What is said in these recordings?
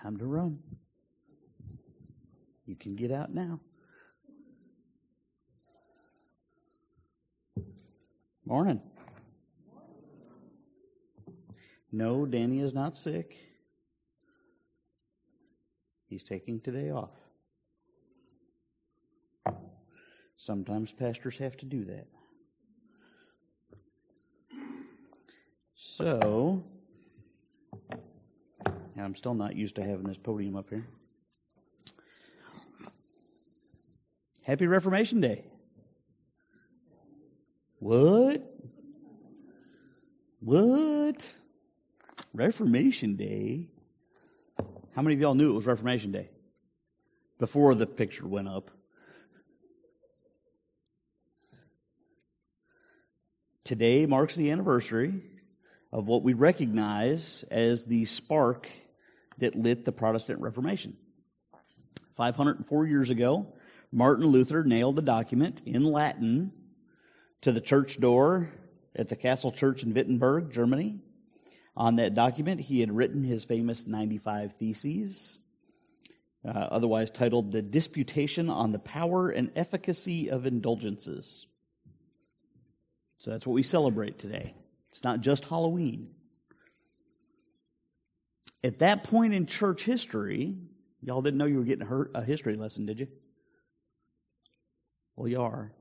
Time to run. You can get out now. Morning. No, Danny is not sick. He's taking today off. Sometimes pastors have to do that. So, and I'm still not used to having this podium up here. Happy Reformation Day. What? What? Reformation Day? How many of y'all knew it was Reformation Day? Before the picture went up. Today marks the anniversary of what we recognize as the spark that lit the Protestant Reformation. 504 years ago, Martin Luther nailed the document in Latin to the church door at the Castle Church in Wittenberg, Germany. On that document, he had written his famous 95 Theses, uh, otherwise titled The Disputation on the Power and Efficacy of Indulgences. So that's what we celebrate today. It's not just Halloween. At that point in church history, y'all didn't know you were getting a history lesson, did you? Well, you are.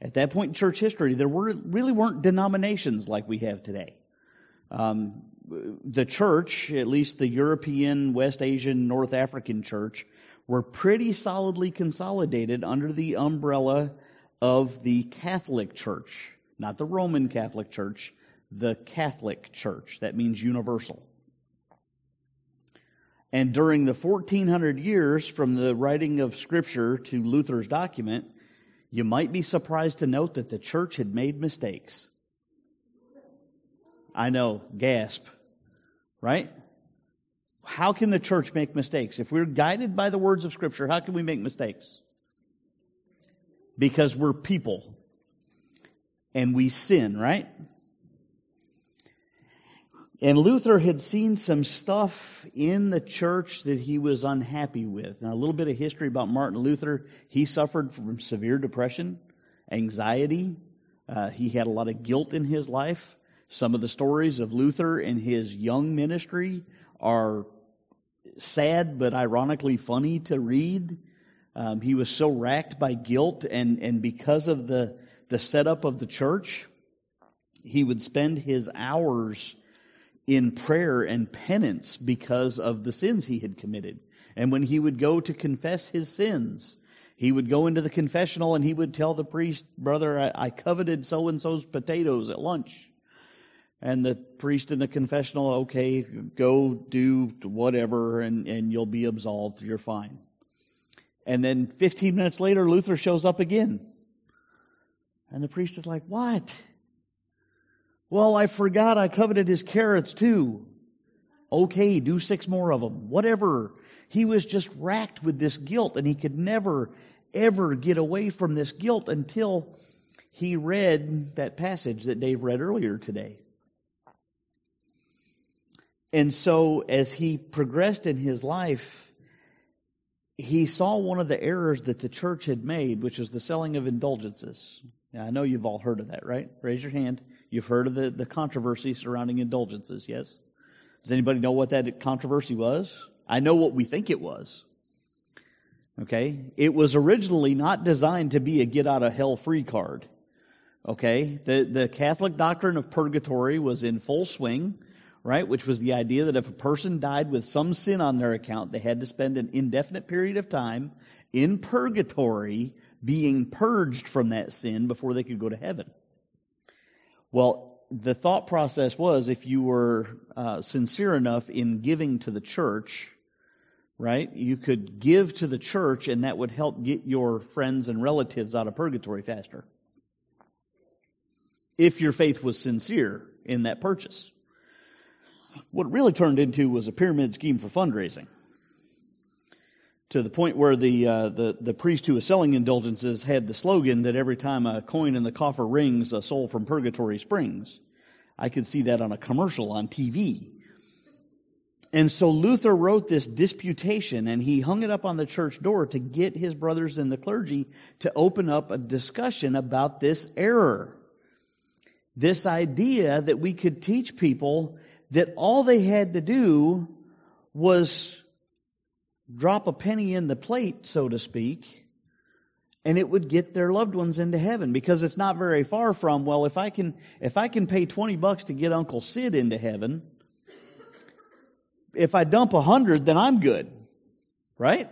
At that point in church history, there were, really weren't denominations like we have today. Um, the church, at least the European, West Asian, North African church, were pretty solidly consolidated under the umbrella of the Catholic Church, not the Roman Catholic Church, the Catholic Church. That means universal. And during the 1400 years from the writing of Scripture to Luther's document, you might be surprised to note that the church had made mistakes. I know, gasp, right? How can the church make mistakes? If we're guided by the words of Scripture, how can we make mistakes? Because we're people and we sin, right? And Luther had seen some stuff in the church that he was unhappy with. Now, a little bit of history about Martin Luther. He suffered from severe depression, anxiety. Uh, he had a lot of guilt in his life. Some of the stories of Luther and his young ministry are sad but ironically funny to read. Um, he was so racked by guilt, and, and because of the, the setup of the church, he would spend his hours in prayer and penance because of the sins he had committed. And when he would go to confess his sins, he would go into the confessional and he would tell the priest, brother, I, I coveted so and so's potatoes at lunch. And the priest in the confessional, okay, go do whatever and, and you'll be absolved. You're fine. And then 15 minutes later, Luther shows up again. And the priest is like, what? Well, I forgot I coveted his carrots too. Okay, do six more of them. Whatever. He was just racked with this guilt and he could never, ever get away from this guilt until he read that passage that Dave read earlier today. And so as he progressed in his life, he saw one of the errors that the church had made, which was the selling of indulgences. Now, I know you've all heard of that, right? Raise your hand. You've heard of the, the controversy surrounding indulgences, yes? Does anybody know what that controversy was? I know what we think it was. Okay? It was originally not designed to be a get out of hell free card. Okay? The, the Catholic doctrine of purgatory was in full swing, right? Which was the idea that if a person died with some sin on their account, they had to spend an indefinite period of time in purgatory being purged from that sin before they could go to heaven. Well, the thought process was if you were uh, sincere enough in giving to the church, right, you could give to the church and that would help get your friends and relatives out of purgatory faster. If your faith was sincere in that purchase. What it really turned into was a pyramid scheme for fundraising to the point where the, uh, the, the priest who was selling indulgences had the slogan that every time a coin in the coffer rings, a soul from purgatory springs. I could see that on a commercial on TV. And so Luther wrote this disputation and he hung it up on the church door to get his brothers in the clergy to open up a discussion about this error. This idea that we could teach people that all they had to do was drop a penny in the plate, so to speak, and it would get their loved ones into heaven because it's not very far from, well, if I can, if I can pay 20 bucks to get Uncle Sid into heaven, if I dump a hundred, then I'm good. Right?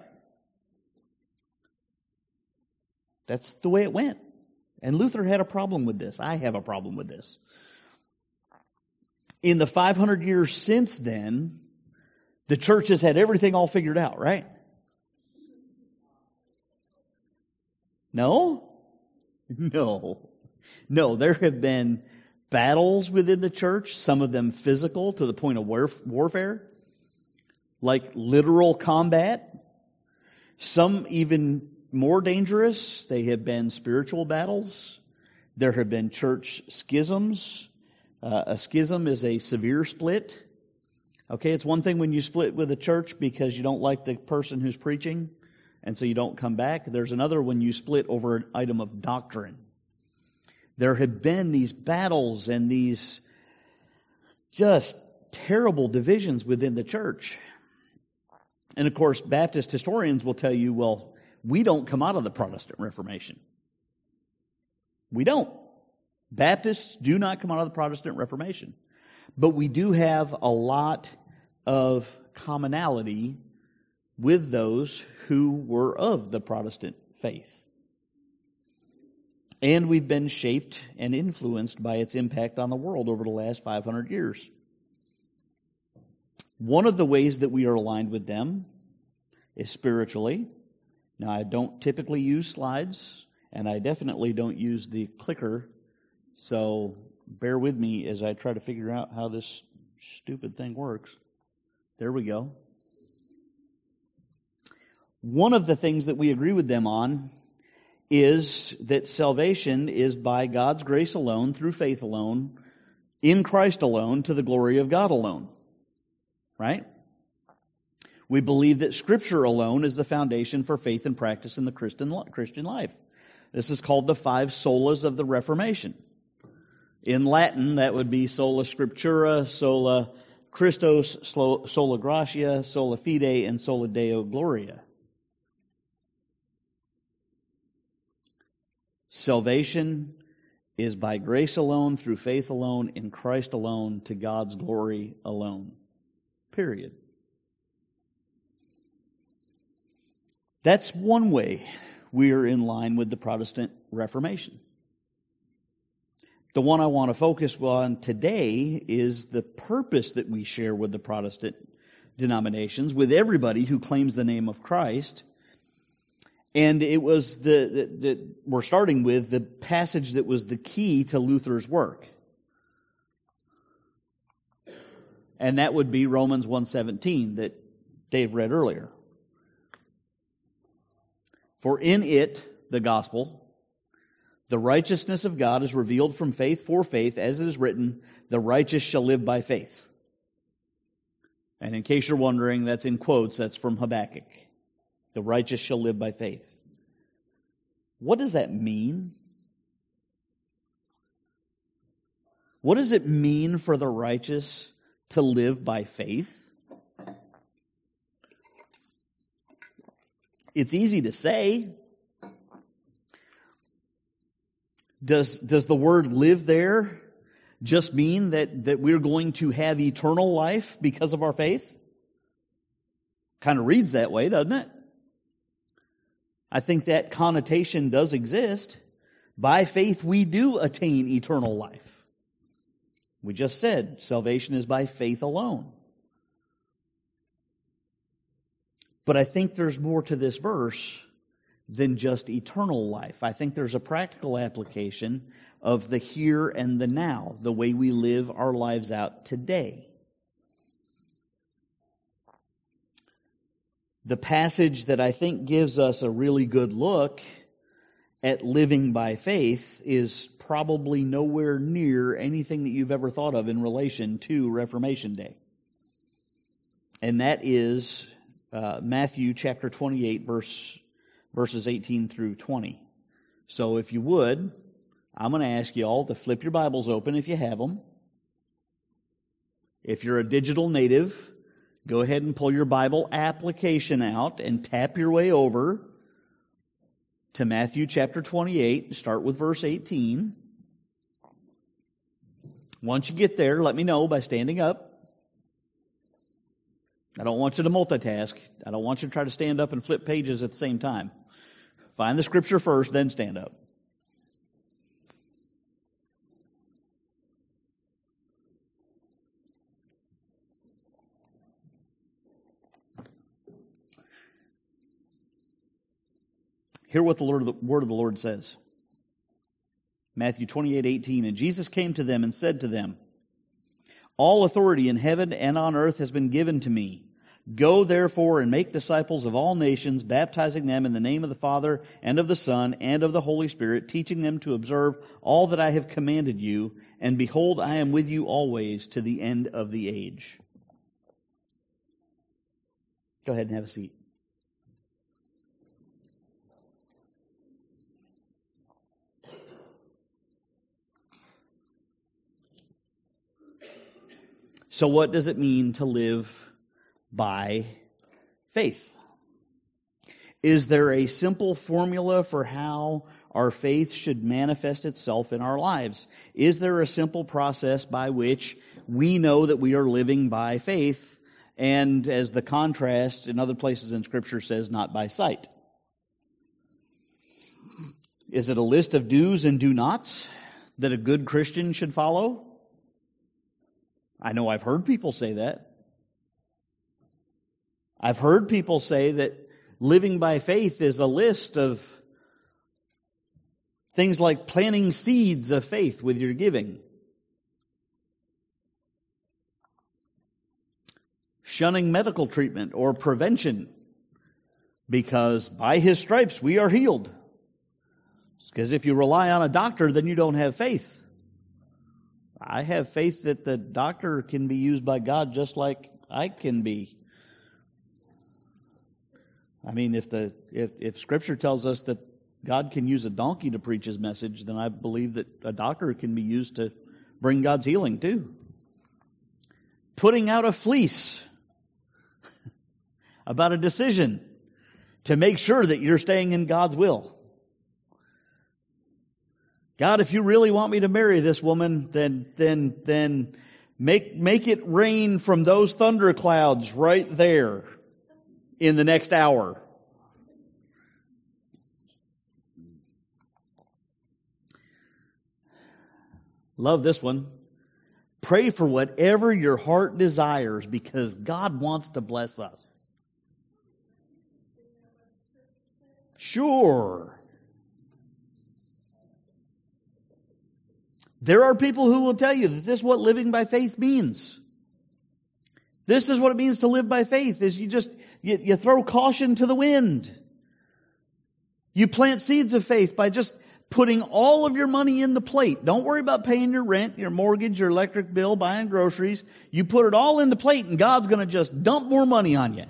That's the way it went. And Luther had a problem with this. I have a problem with this. In the 500 years since then, the church has had everything all figured out, right? No? No. No, there have been battles within the church, some of them physical to the point of warfare like literal combat. Some even more dangerous. They have been spiritual battles. There have been church schisms. Uh, a schism is a severe split. Okay, it's one thing when you split with a church because you don't like the person who's preaching, and so you don't come back. There's another when you split over an item of doctrine. There have been these battles and these just terrible divisions within the church. And of course, Baptist historians will tell you, well, we don't come out of the Protestant Reformation. We don't. Baptists do not come out of the Protestant Reformation. But we do have a lot of commonality with those who were of the Protestant faith. And we've been shaped and influenced by its impact on the world over the last 500 years. One of the ways that we are aligned with them is spiritually. Now, I don't typically use slides, and I definitely don't use the clicker, so bear with me as I try to figure out how this stupid thing works. There we go. One of the things that we agree with them on is that salvation is by God's grace alone, through faith alone, in Christ alone, to the glory of God alone right? We believe that Scripture alone is the foundation for faith and practice in the Christian Christian life. This is called the five solas of the Reformation. In Latin, that would be sola scriptura, sola Christus, sola gratia, sola fide, and sola deo gloria. Salvation is by grace alone, through faith alone, in Christ alone, to God's glory alone. Period. That's one way we are in line with the Protestant Reformation. The one I want to focus on today is the purpose that we share with the Protestant denominations, with everybody who claims the name of Christ. And it was the, the, the we're starting with the passage that was the key to Luther's work. and that would be Romans 1:17 that Dave read earlier. For in it, the gospel, the righteousness of God is revealed from faith for faith, as it is written, the righteous shall live by faith. And in case you're wondering, that's in quotes, that's from Habakkuk. The righteous shall live by faith. What does that mean? What does it mean for the righteous to live by faith. It's easy to say. Does, does the word live there just mean that, that we're going to have eternal life because of our faith? Kind of reads that way, doesn't it? I think that connotation does exist. By faith, we do attain eternal life. We just said salvation is by faith alone. But I think there's more to this verse than just eternal life. I think there's a practical application of the here and the now, the way we live our lives out today. The passage that I think gives us a really good look at living by faith is probably nowhere near anything that you've ever thought of in relation to Reformation Day. and that is uh, Matthew chapter 28, verse, verses 18 through 20. So if you would, I'm going to ask you all to flip your Bibles open if you have them. If you're a digital native, go ahead and pull your Bible application out and tap your way over to Matthew chapter 28. Start with verse 18. Once you get there, let me know by standing up. I don't want you to multitask. I don't want you to try to stand up and flip pages at the same time. Find the scripture first, then stand up. Hear what the, Lord, the word of the Lord says. Matthew 28, 18. And Jesus came to them and said to them, All authority in heaven and on earth has been given to me. Go therefore and make disciples of all nations, baptizing them in the name of the Father and of the Son and of the Holy Spirit, teaching them to observe all that I have commanded you. And behold, I am with you always to the end of the age. Go ahead and have a seat. So, what does it mean to live by faith? Is there a simple formula for how our faith should manifest itself in our lives? Is there a simple process by which we know that we are living by faith and as the contrast in other places in scripture says, not by sight? Is it a list of do's and do nots that a good Christian should follow? I know I've heard people say that. I've heard people say that living by faith is a list of things like planting seeds of faith with your giving, shunning medical treatment or prevention because by his stripes we are healed. Because if you rely on a doctor, then you don't have faith. I have faith that the doctor can be used by God just like I can be. I mean, if the if, if Scripture tells us that God can use a donkey to preach His message, then I believe that a doctor can be used to bring God's healing too. Putting out a fleece about a decision to make sure that you're staying in God's will. God, if you really want me to marry this woman, then, then, then make, make it rain from those thunder clouds right there in the next hour. Love this one. Pray for whatever your heart desires because God wants to bless us. Sure. There are people who will tell you that this is what living by faith means. This is what it means to live by faith is you just, you, you throw caution to the wind. You plant seeds of faith by just putting all of your money in the plate. Don't worry about paying your rent, your mortgage, your electric bill, buying groceries. You put it all in the plate and God's going to just dump more money on you.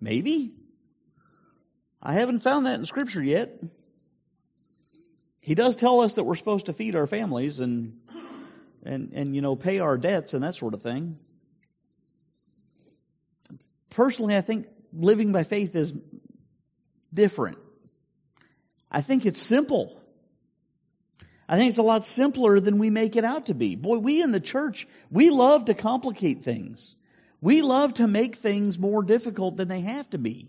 Maybe. I haven't found that in scripture yet. He does tell us that we're supposed to feed our families and, and, and, you know, pay our debts and that sort of thing. Personally, I think living by faith is different. I think it's simple. I think it's a lot simpler than we make it out to be. Boy, we in the church, we love to complicate things. We love to make things more difficult than they have to be.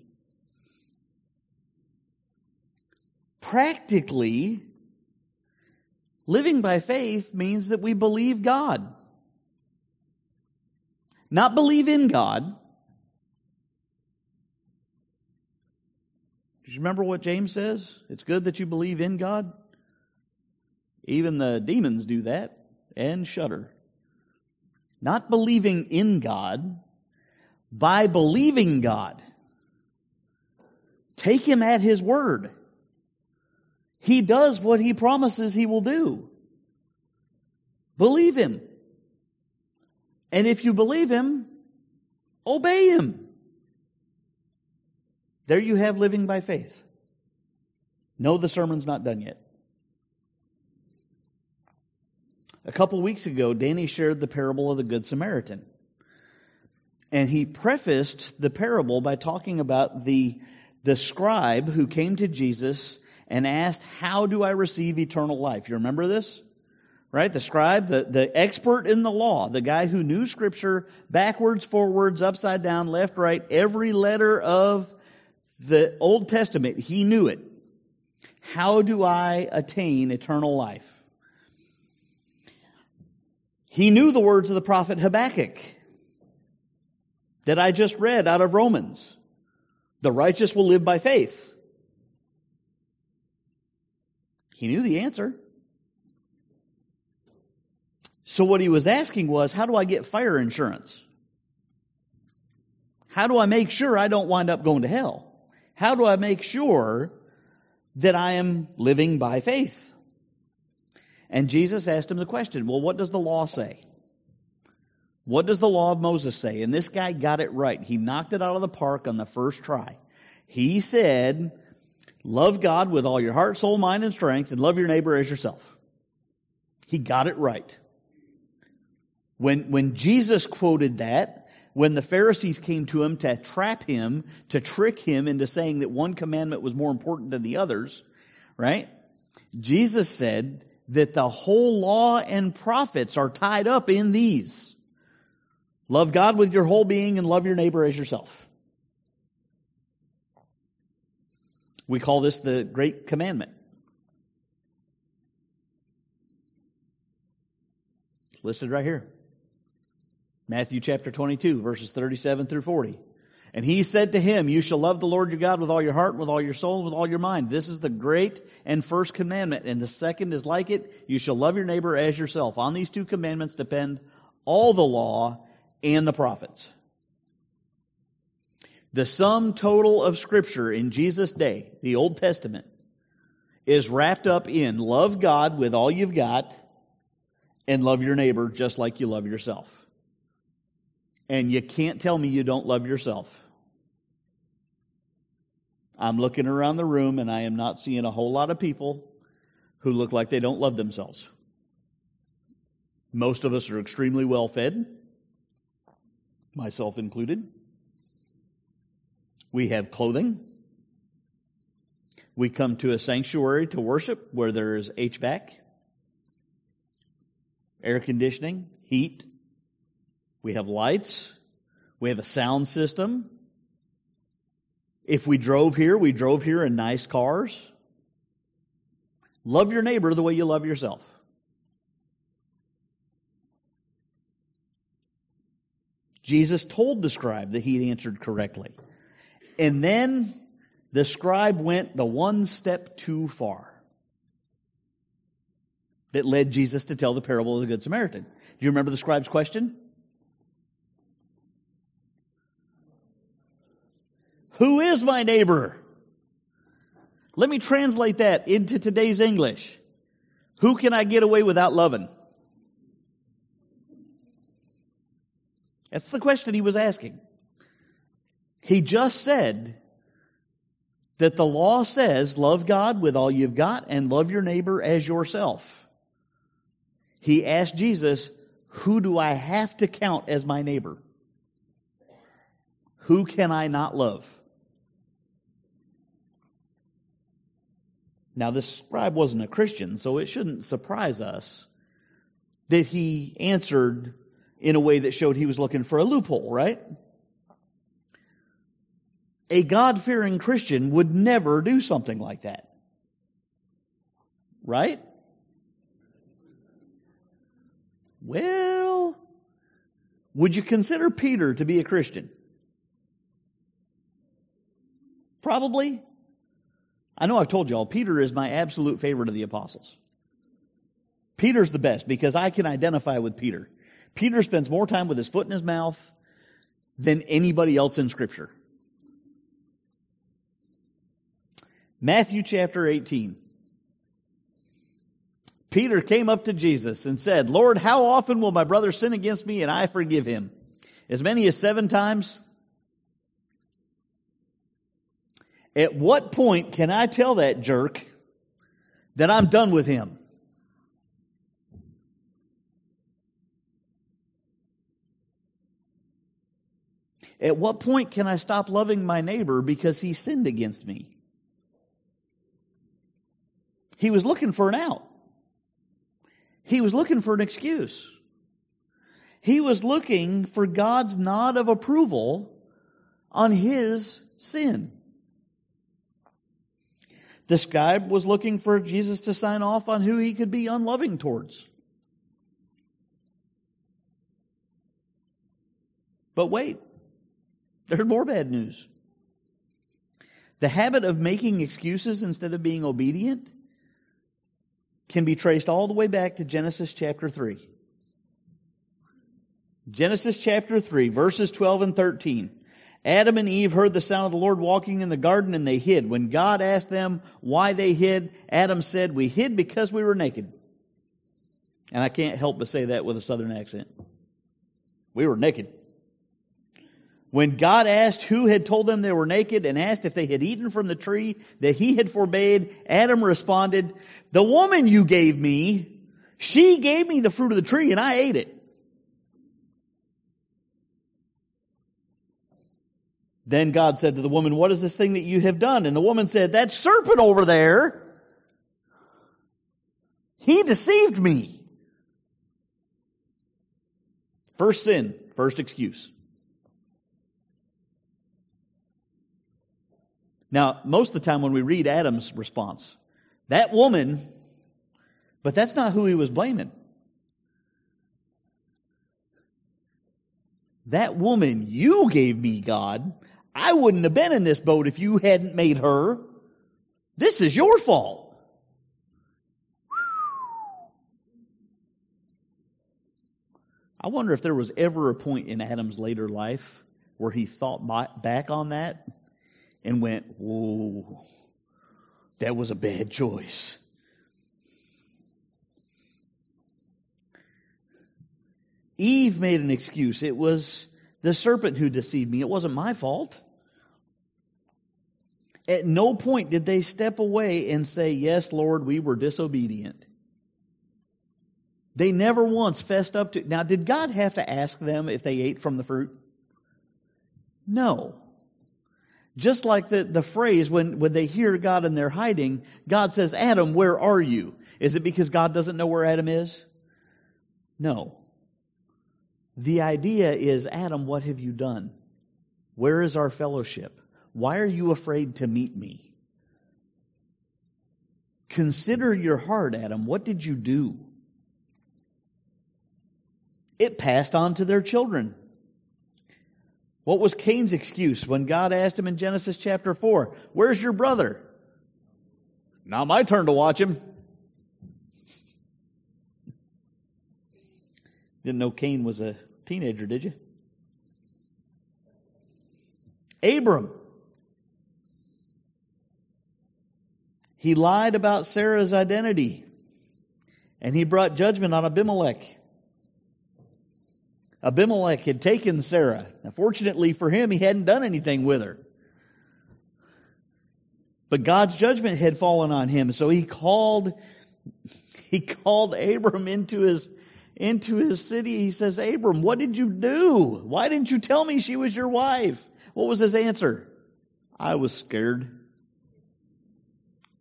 Practically, Living by faith means that we believe God. Not believe in God. You remember what James says? It's good that you believe in God. Even the demons do that and shudder. Not believing in God, by believing God. Take him at his word. He does what he promises he will do. Believe him. And if you believe him, Obey him. There you have living by faith. No, the sermon's not done yet. A couple weeks ago, Danny shared the parable of the Good Samaritan. And he prefaced the parable by talking about the, the scribe who came to Jesus and asked, How do I receive eternal life? You remember this? Right? The scribe, the, the expert in the law, the guy who knew scripture backwards, forwards, upside down, left, right, every letter of the Old Testament, he knew it. How do I attain eternal life? He knew the words of the prophet Habakkuk that I just read out of Romans. The righteous will live by faith. He knew the answer. So what he was asking was, how do I get fire insurance? How do I make sure I don't wind up going to hell? How do I make sure that I am living by faith? And Jesus asked him the question, well, what does the law say? What does the law of Moses say? And this guy got it right. He knocked it out of the park on the first try. He said, love God with all your heart, soul, mind, and strength, and love your neighbor as yourself. He got it right. When, when Jesus quoted that, when the Pharisees came to him to trap him, to trick him into saying that one commandment was more important than the others, right? Jesus said, that the whole law and prophets are tied up in these. Love God with your whole being and love your neighbor as yourself. We call this the Great Commandment. Listed right here. Matthew chapter 22, verses 37 through 40. And he said to him, You shall love the Lord your God with all your heart, with all your soul, with all your mind. This is the great and first commandment. And the second is like it. You shall love your neighbor as yourself. On these two commandments depend all the law and the prophets. The sum total of scripture in Jesus' day, the Old Testament, is wrapped up in love God with all you've got and love your neighbor just like you love yourself. And you can't tell me you don't love yourself. I'm looking around the room and I am not seeing a whole lot of people who look like they don't love themselves. Most of us are extremely well fed, myself included. We have clothing. We come to a sanctuary to worship where there is HVAC, air conditioning, heat, we have lights. We have a sound system. If we drove here, we drove here in nice cars. Love your neighbor the way you love yourself. Jesus told the scribe that he answered correctly. And then the scribe went the one step too far that led Jesus to tell the parable of the Good Samaritan. Do you remember the scribe's question? Who is my neighbor? Let me translate that into today's English. Who can I get away without loving? That's the question he was asking. He just said that the law says love God with all you've got and love your neighbor as yourself. He asked Jesus, who do I have to count as my neighbor? Who can I not love? Now, this scribe wasn't a Christian, so it shouldn't surprise us that he answered in a way that showed he was looking for a loophole, right? A God fearing Christian would never do something like that. Right? Well, would you consider Peter to be a Christian? Probably. I know I've told y'all, Peter is my absolute favorite of the apostles. Peter's the best because I can identify with Peter. Peter spends more time with his foot in his mouth than anybody else in scripture. Matthew chapter 18. Peter came up to Jesus and said, Lord, how often will my brother sin against me and I forgive him? As many as seven times? At what point can I tell that jerk that I'm done with him? At what point can I stop loving my neighbor because he sinned against me? He was looking for an out. He was looking for an excuse. He was looking for God's nod of approval on his sin. The guy was looking for Jesus to sign off on who he could be unloving towards. But wait, there's more bad news. The habit of making excuses instead of being obedient can be traced all the way back to Genesis chapter 3. Genesis chapter 3, verses 12 and 13. Adam and Eve heard the sound of the Lord walking in the garden and they hid. When God asked them why they hid, Adam said, We hid because we were naked. And I can't help but say that with a southern accent. We were naked. When God asked who had told them they were naked and asked if they had eaten from the tree that he had forbade, Adam responded, the woman you gave me, she gave me the fruit of the tree and I ate it. Then God said to the woman, what is this thing that you have done? And the woman said, that serpent over there, he deceived me. First sin, first excuse. Now, most of the time when we read Adam's response, that woman, but that's not who he was blaming. That woman you gave me, God, I wouldn't have been in this boat if you hadn't made her. This is your fault. I wonder if there was ever a point in Adam's later life where he thought back on that and went, Whoa, that was a bad choice. Eve made an excuse. It was the serpent who deceived me. It wasn't my fault. At no point did they step away and say, Yes, Lord, we were disobedient. They never once fessed up to. Now, did God have to ask them if they ate from the fruit? No. Just like the, the phrase when, when they hear God and they're hiding, God says, Adam, where are you? Is it because God doesn't know where Adam is? No. The idea is, Adam, what have you done? Where is our fellowship? Why are you afraid to meet me? Consider your heart, Adam. What did you do? It passed on to their children. What was Cain's excuse when God asked him in Genesis chapter 4, Where's your brother? Now my turn to watch him. Didn't know Cain was a teenager, did you? Abram. He lied about Sarah's identity and he brought judgment on Abimelech. Abimelech had taken Sarah. Now, fortunately for him, he hadn't done anything with her. But God's judgment had fallen on him. So he called, he called Abram into his, into his city. He says, Abram, what did you do? Why didn't you tell me she was your wife? What was his answer? I was scared.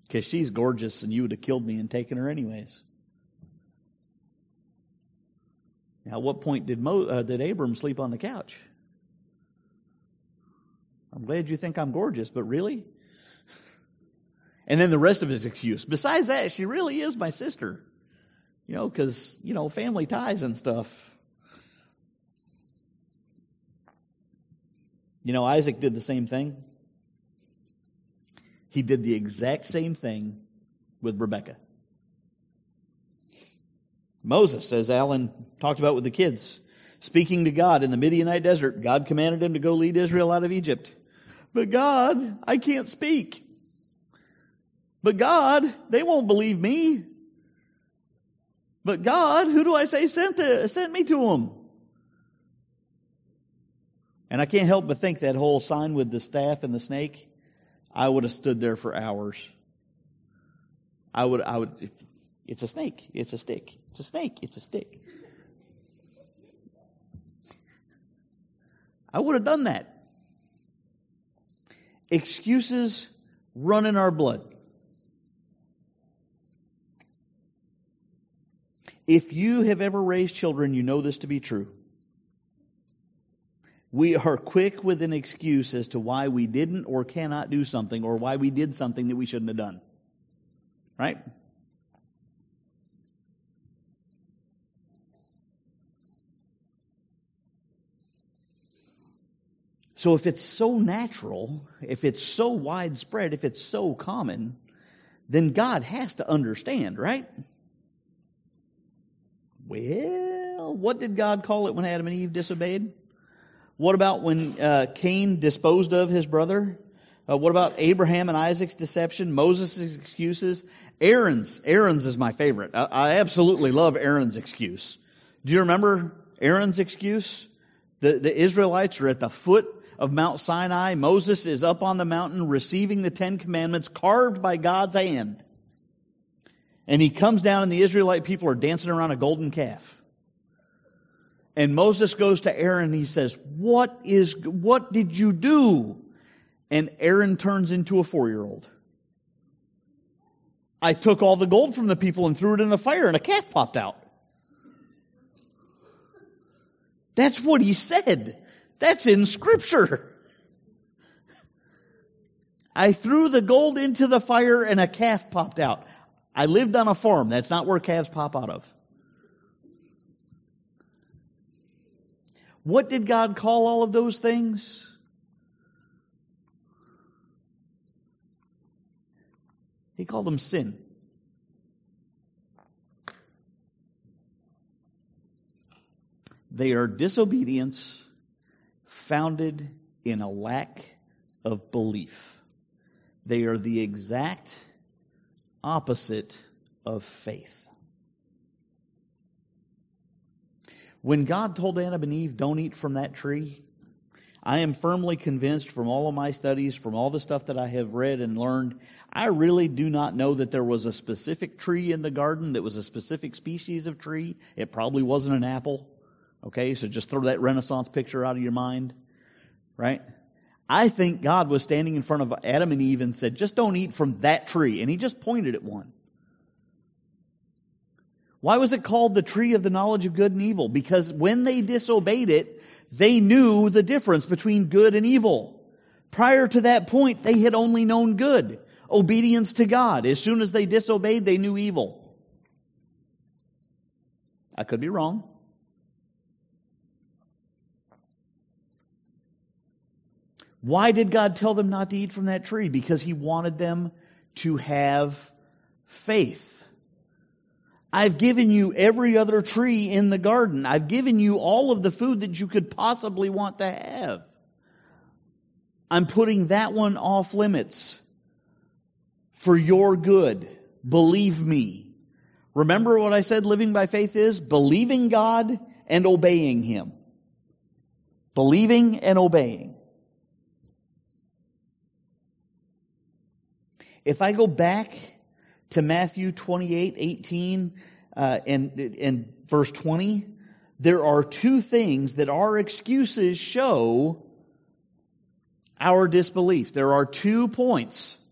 Because she's gorgeous and you would have killed me and taken her anyways. Now, at what point did, Mo, uh, did Abram sleep on the couch? I'm glad you think I'm gorgeous, but really? And then the rest of his excuse. Besides that, she really is my sister. You know, because, you know, family ties and stuff. You know, Isaac did the same thing. He did the exact same thing with Rebekah. Moses, as Alan talked about with the kids, speaking to God in the Midianite desert, God commanded him to go lead Israel out of Egypt. But God, I can't speak. But God, they won't believe me. But God, who do I say sent, to, sent me to him? And I can't help but think that whole sign with the staff and the snake, I would have stood there for hours. I would, I would, it's a snake. It's a stick. It's a snake. It's a stick. I would have done that. Excuses run in our blood. If you have ever raised children, you know this to be true. We are quick with an excuse as to why we didn't or cannot do something or why we did something that we shouldn't have done. Right? So if it's so natural, if it's so widespread, if it's so common, then God has to understand, right? Well, what did God call it when Adam and Eve disobeyed? What about when uh, Cain disposed of his brother? Uh, what about Abraham and Isaac's deception? Moses' excuses? Aaron's. Aaron's is my favorite. I, I absolutely love Aaron's excuse. Do you remember Aaron's excuse? The, the Israelites are at the foot of Mount Sinai. Moses is up on the mountain receiving the Ten Commandments carved by God's hand. And he comes down and the Israelite people are dancing around a golden calf. And Moses goes to Aaron and he says, what is, what did you do? And Aaron turns into a four-year-old. I took all the gold from the people and threw it in the fire and a calf popped out. That's what he said. That's in scripture. I threw the gold into the fire and a calf popped out. I lived on a farm. That's not where calves pop out of. What did God call all of those things? He called them sin. They are disobedience founded in a lack of belief. They are the exact opposite of faith. When God told Adam and Eve, don't eat from that tree, I am firmly convinced from all of my studies, from all the stuff that I have read and learned, I really do not know that there was a specific tree in the garden that was a specific species of tree. It probably wasn't an apple. Okay, so just throw that Renaissance picture out of your mind, right? I think God was standing in front of Adam and Eve and said, just don't eat from that tree. And he just pointed at one. Why was it called the tree of the knowledge of good and evil? Because when they disobeyed it, they knew the difference between good and evil. Prior to that point, they had only known good, obedience to God. As soon as they disobeyed, they knew evil. I could be wrong. Why did God tell them not to eat from that tree? Because He wanted them to have faith. I've given you every other tree in the garden. I've given you all of the food that you could possibly want to have. I'm putting that one off limits for your good. Believe me. Remember what I said living by faith is? Believing God and obeying Him. Believing and obeying. If I go back to Matthew 28, 18, uh, and, and verse 20, there are two things that our excuses show our disbelief. There are two points.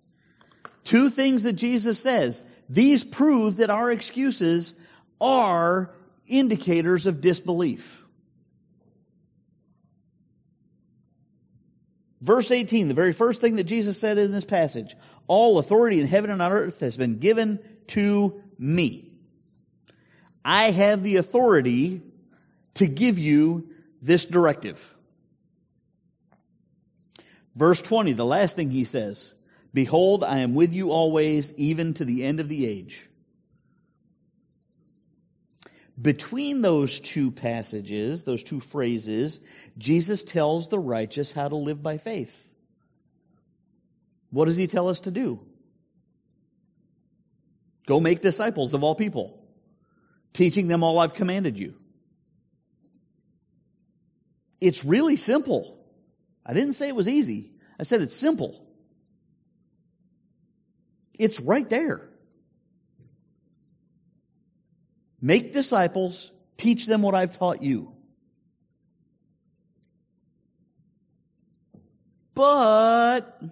Two things that Jesus says. These prove that our excuses are indicators of disbelief. Verse 18, the very first thing that Jesus said in this passage, all authority in heaven and on earth has been given to me. I have the authority to give you this directive. Verse 20, the last thing he says, Behold, I am with you always, even to the end of the age. Between those two passages, those two phrases, Jesus tells the righteous how to live by faith. What does he tell us to do? Go make disciples of all people, teaching them all I've commanded you. It's really simple. I didn't say it was easy. I said it's simple. It's right there. Make disciples, teach them what I've taught you. But,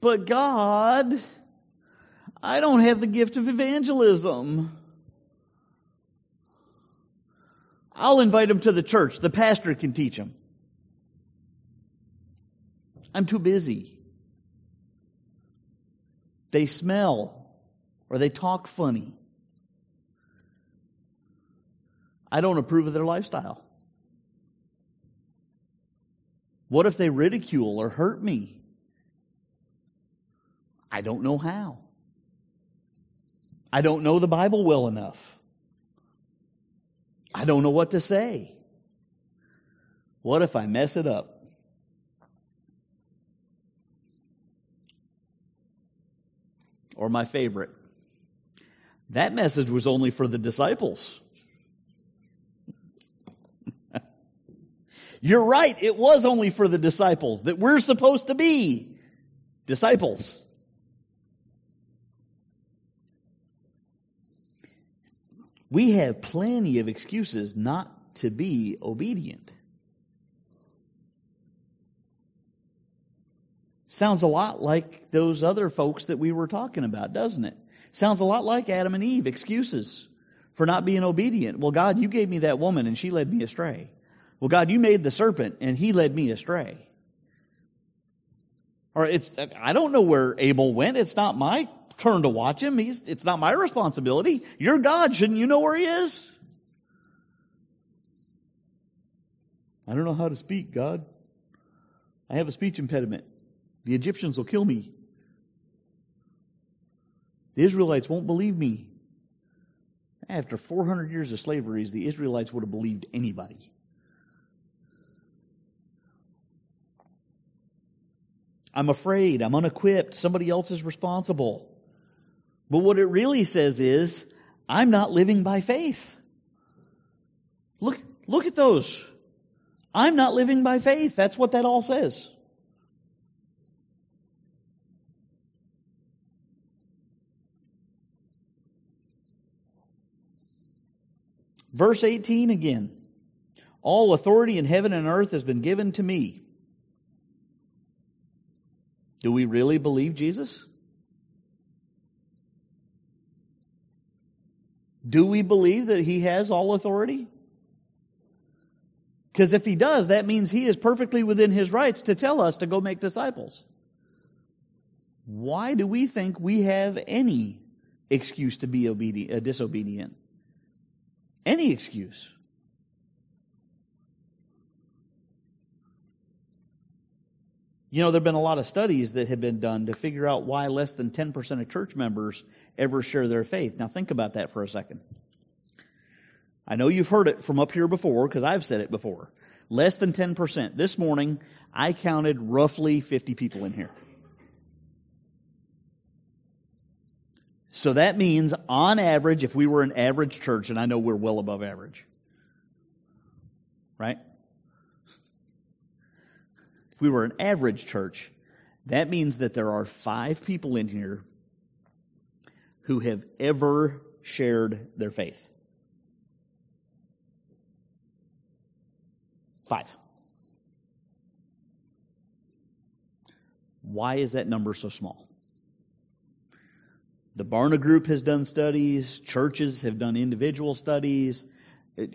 but God, I don't have the gift of evangelism. I'll invite them to the church. The pastor can teach them. I'm too busy. They smell or they talk funny. I don't approve of their lifestyle. What if they ridicule or hurt me? I don't know how. I don't know the Bible well enough. I don't know what to say. What if I mess it up? Or my favorite. That message was only for the disciples. You're right, it was only for the disciples that we're supposed to be disciples. We have plenty of excuses not to be obedient. Sounds a lot like those other folks that we were talking about, doesn't it? Sounds a lot like Adam and Eve, excuses for not being obedient. Well, God, you gave me that woman and she led me astray. Well, God, you made the serpent and he led me astray. Or it's, I don't know where Abel went. It's not my turn to watch him. He's, it's not my responsibility. You're God. Shouldn't you know where he is? I don't know how to speak, God. I have a speech impediment. The Egyptians will kill me. The Israelites won't believe me. After 400 years of slavery, the Israelites would have believed anybody. I'm afraid. I'm unequipped. Somebody else is responsible. But what it really says is, I'm not living by faith. Look, look at those. I'm not living by faith. That's what that all says. Verse 18 again. All authority in heaven and earth has been given to me. Do we really believe Jesus? Do we believe that he has all authority? Because if he does, that means he is perfectly within his rights to tell us to go make disciples. Why do we think we have any excuse to be obedient, uh, disobedient? Any excuse. You know, there have been a lot of studies that have been done to figure out why less than 10% of church members ever share their faith. Now think about that for a second. I know you've heard it from up here before because I've said it before. Less than 10%. This morning, I counted roughly 50 people in here. So that means on average, if we were an average church, and I know we're well above average, right? If we were an average church, that means that there are five people in here who have ever shared their faith. Five. Why is that number so small? The Barna Group has done studies, churches have done individual studies,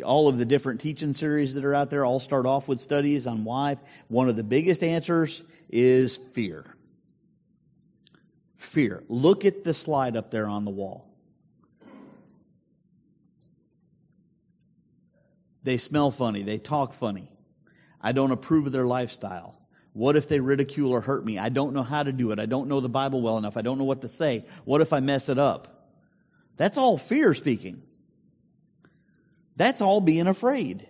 all of the different teaching series that are out there all start off with studies on why. One of the biggest answers is fear. Fear. Look at the slide up there on the wall. They smell funny. They talk funny. I don't approve of their lifestyle. What if they ridicule or hurt me? I don't know how to do it. I don't know the Bible well enough. I don't know what to say. What if I mess it up? That's all fear speaking. That's all being afraid.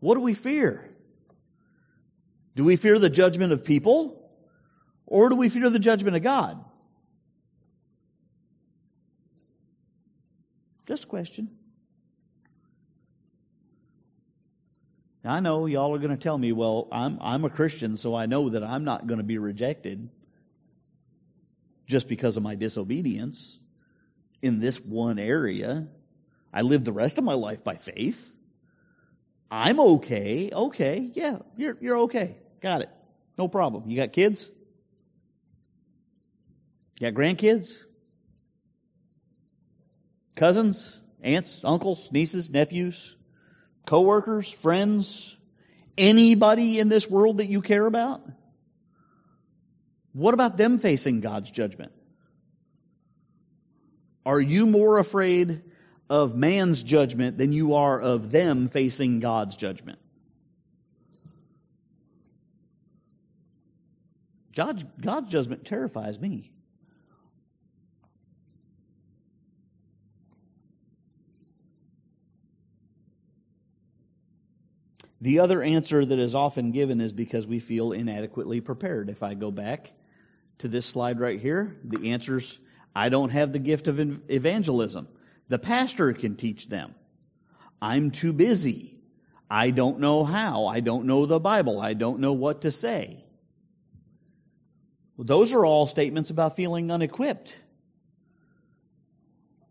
What do we fear? Do we fear the judgment of people? Or do we fear the judgment of God? Just a question. Now, I know y'all are going to tell me, well, I'm, I'm a Christian, so I know that I'm not going to be rejected just because of my disobedience in this one area. I live the rest of my life by faith. I'm okay. Okay. Yeah, you're, you're okay. Got it. No problem. You got kids? You got grandkids? Cousins? Aunts? Uncles? Nieces? Nephews? Co-workers? Friends? Anybody in this world that you care about? What about them facing God's judgment? Are you more afraid of man's judgment than you are of them facing God's judgment? God's, judgment terrifies me. The other answer that is often given is because we feel inadequately prepared. If I go back to this slide right here, the answer's I don't have the gift of evangelism. The pastor can teach them. I'm too busy. I don't know how. I don't know the Bible. I don't know what to say. Well, those are all statements about feeling unequipped.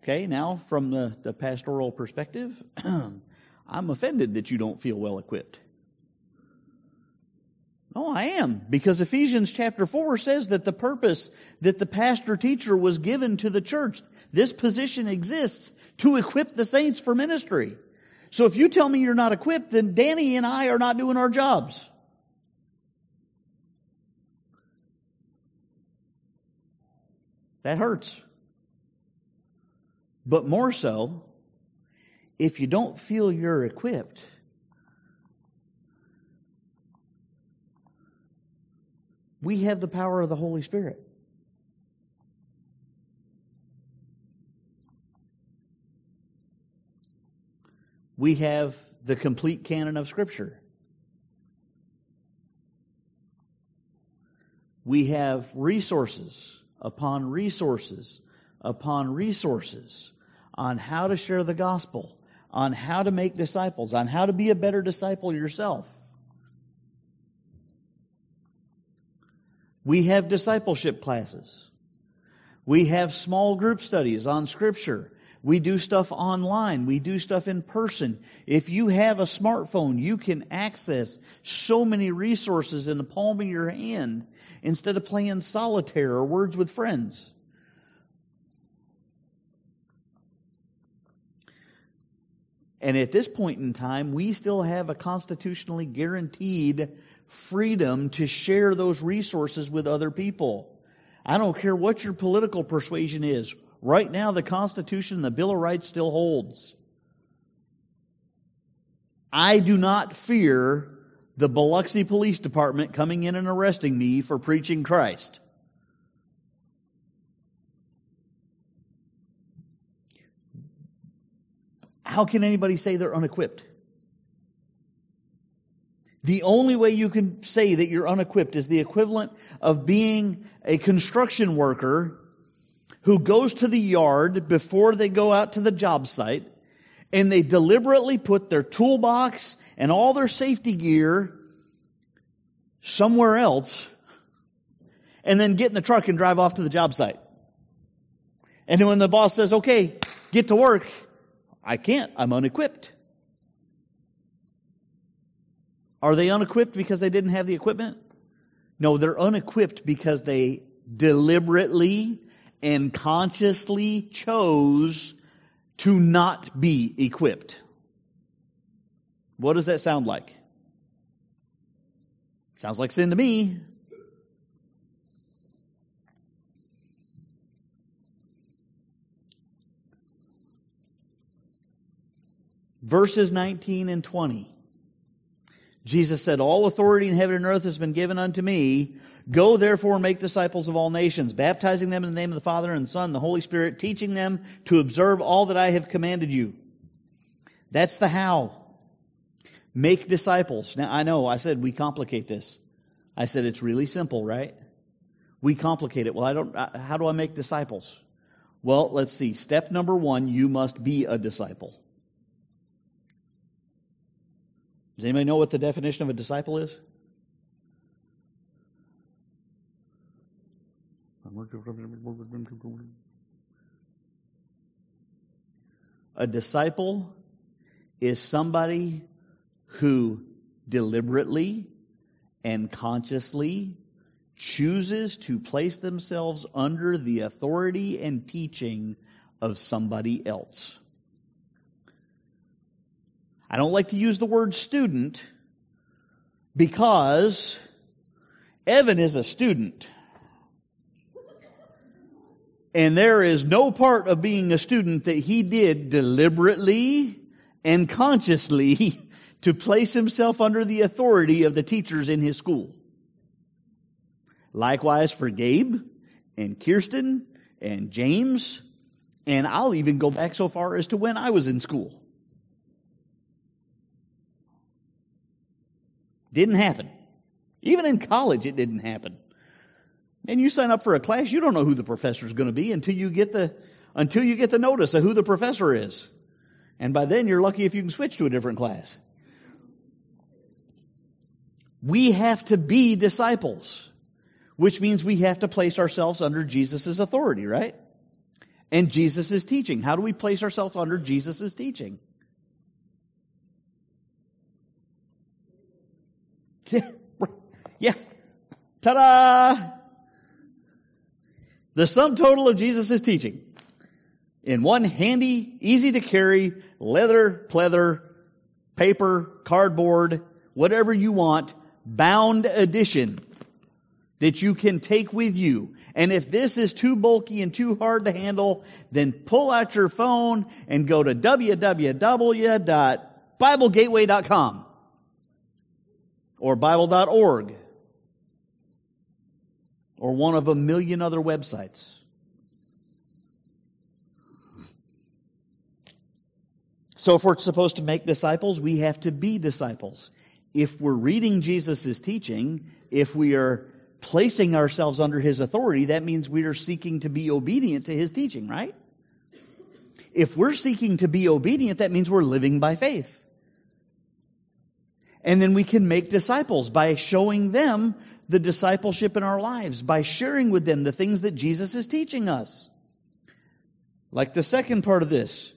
Okay, now from the, the pastoral perspective, I'm offended that you don't feel well equipped. Oh, I am. Because Ephesians chapter 4 says that the purpose that the pastor teacher was given to the church, this position exists to equip the saints for ministry. So if you tell me you're not equipped, then Danny and I are not doing our jobs. That hurts. But more so, if you don't feel you're equipped, we have the power of the Holy Spirit. We have the complete canon of Scripture. We have resources upon resources upon resources on how to share the gospel, on how to make disciples, on how to be a better disciple yourself. We have discipleship classes. We have small group studies on scripture. We do stuff online. We do stuff in person. If you have a smartphone, you can access so many resources in the palm of your hand instead of playing solitaire or words with friends. And at this point in time, we still have a constitutionally guaranteed freedom to share those resources with other people. I don't care what your political persuasion is. Right now, the Constitution and the Bill of Rights still holds. I do not fear the Biloxi Police Department coming in and arresting me for preaching Christ. How can anybody say they're unequipped? The only way you can say that you're unequipped is the equivalent of being a construction worker who goes to the yard before they go out to the job site and they deliberately put their toolbox and all their safety gear somewhere else and then get in the truck and drive off to the job site. And when the boss says, okay, get to work, I can't. I'm unequipped. Are they unequipped because they didn't have the equipment? No, they're unequipped because they deliberately and consciously chose to not be equipped. What does that sound like? Sounds like sin to me. Verses 19 and 20. Jesus said, All authority in heaven and earth has been given unto me. Go therefore and make disciples of all nations, baptizing them in the name of the Father and the Son and the Holy Spirit, teaching them to observe all that I have commanded you. That's the how. Make disciples. Now I know I said we complicate this. I said it's really simple, right? We complicate it. Well, I don't, uh, how do I make disciples? Well, let's see. Step number one, you must be a disciple. Does anybody know what the definition of a disciple is? A disciple is somebody who deliberately and consciously chooses to place themselves under the authority and teaching of somebody else. I don't like to use the word student because Evan is a student. And there is no part of being a student that he did deliberately and consciously to place himself under the authority of the teachers in his school. Likewise for Gabe and Kirsten and James, and I'll even go back so far as to when I was in school. Didn't happen. Even in college, it didn't happen. And you sign up for a class, you don't know who the professor is going to be until you get the, until you get the notice of who the professor is. And by then you're lucky if you can switch to a different class. We have to be disciples, which means we have to place ourselves under Jesus' authority, right? And Jesus' teaching. How do we place ourselves under Jesus' teaching? yeah. Ta-da! The sum total of Jesus' teaching in one handy, easy to carry, leather, pleather, paper, cardboard, whatever you want, bound edition that you can take with you. And if this is too bulky and too hard to handle, then pull out your phone and go to www.biblegateway.com or bible.org or one of a million other websites. So if we're supposed to make disciples, we have to be disciples. If we're reading Jesus' teaching, if we are placing ourselves under his authority, that means we are seeking to be obedient to his teaching, right? If we're seeking to be obedient, that means we're living by faith. And then we can make disciples by showing them the discipleship in our lives by sharing with them the things that Jesus is teaching us. Like the second part of this,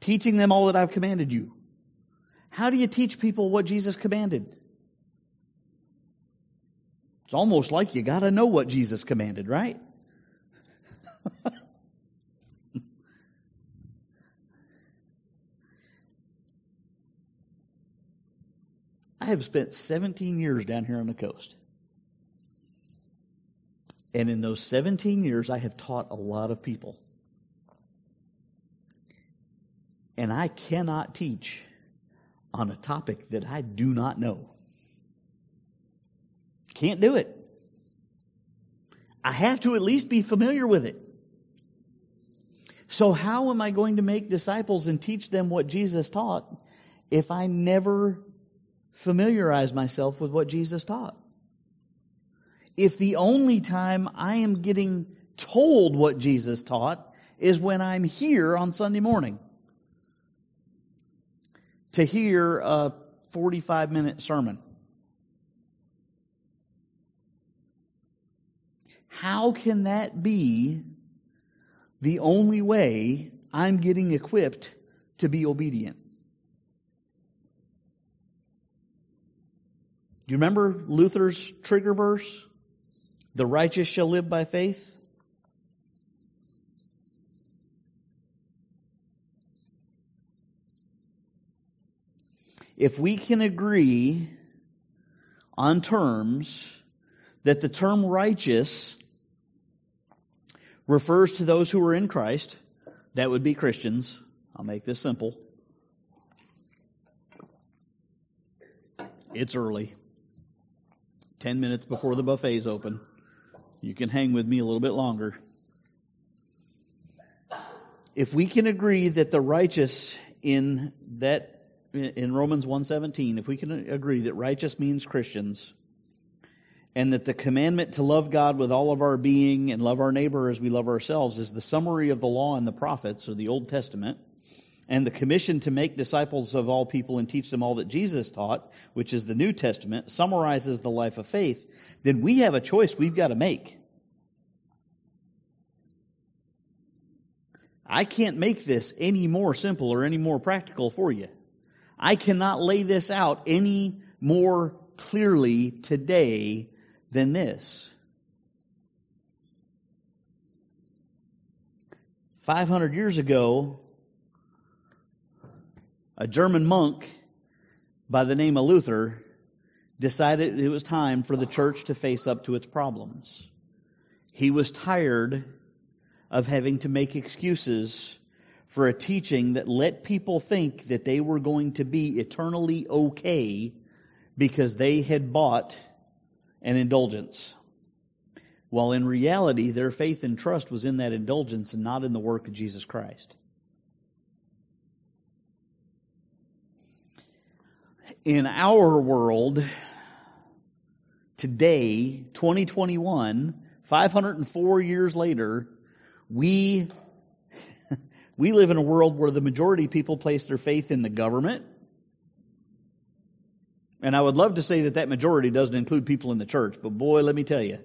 teaching them all that I've commanded you. How do you teach people what Jesus commanded? It's almost like you got to know what Jesus commanded, right? I have spent 17 years down here on the coast. And in those 17 years, I have taught a lot of people. And I cannot teach on a topic that I do not know. Can't do it. I have to at least be familiar with it. So, how am I going to make disciples and teach them what Jesus taught if I never familiarize myself with what Jesus taught. If the only time I am getting told what Jesus taught is when I'm here on Sunday morning to hear a 45 minute sermon. How can that be the only way I'm getting equipped to be obedient? Do you remember Luther's trigger verse? The righteous shall live by faith. If we can agree on terms that the term righteous refers to those who are in Christ, that would be Christians. I'll make this simple. It's early. 10 minutes before the buffet's open. You can hang with me a little bit longer. If we can agree that the righteous in that in Romans 1:17, if we can agree that righteous means Christians and that the commandment to love God with all of our being and love our neighbor as we love ourselves is the summary of the law and the prophets or the Old Testament, and the commission to make disciples of all people and teach them all that Jesus taught, which is the New Testament, summarizes the life of faith, then we have a choice we've got to make. I can't make this any more simple or any more practical for you. I cannot lay this out any more clearly today than this. 500 years ago, a German monk by the name of Luther decided it was time for the church to face up to its problems. He was tired of having to make excuses for a teaching that let people think that they were going to be eternally okay because they had bought an indulgence. While in reality, their faith and trust was in that indulgence and not in the work of Jesus Christ. In our world, today, 2021, 504 years later, we, we live in a world where the majority of people place their faith in the government. And I would love to say that that majority doesn't include people in the church, but boy, let me tell you.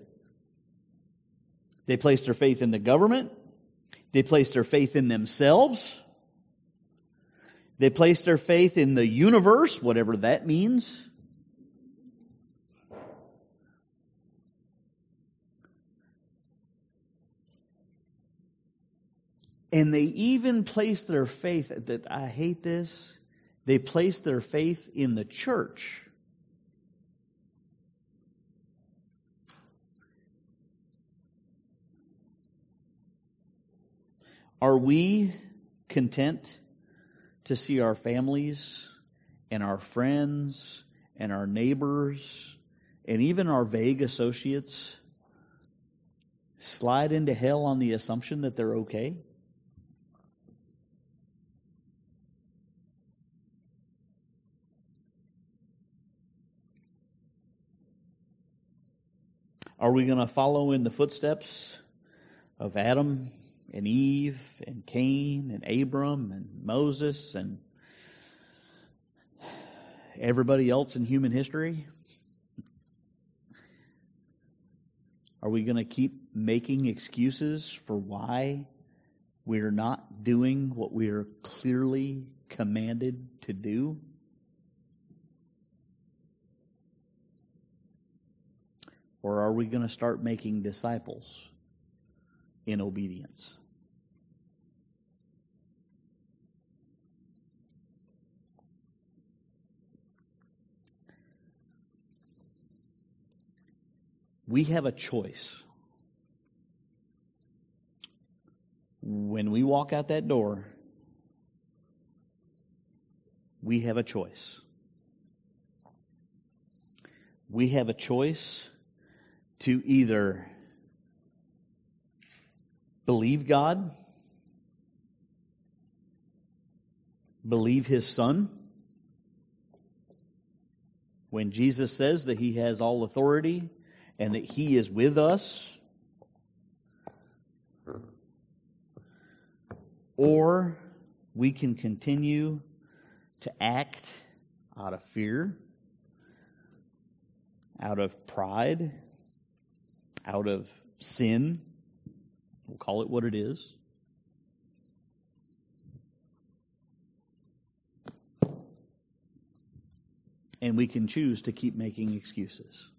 They place their faith in the government. They place their faith in themselves. They place their faith in the universe, whatever that means. And they even place their faith, that I hate this, they place their faith in the church. Are we content to see our families and our friends and our neighbors and even our vague associates slide into hell on the assumption that they're okay? Are we going to follow in the footsteps of Adam and Eve and Cain and Abram and Moses and everybody else in human history? Are we going to keep making excuses for why we're not doing what we are clearly commanded to do? Or are we going to start making disciples in obedience? We have a choice. When we walk out that door, we have a choice. We have a choice to either believe God, believe His Son. When Jesus says that He has all authority and that He is with us, or we can continue to act out of fear, out of pride, out of sin. We'll call it what it is. And we can choose to keep making excuses.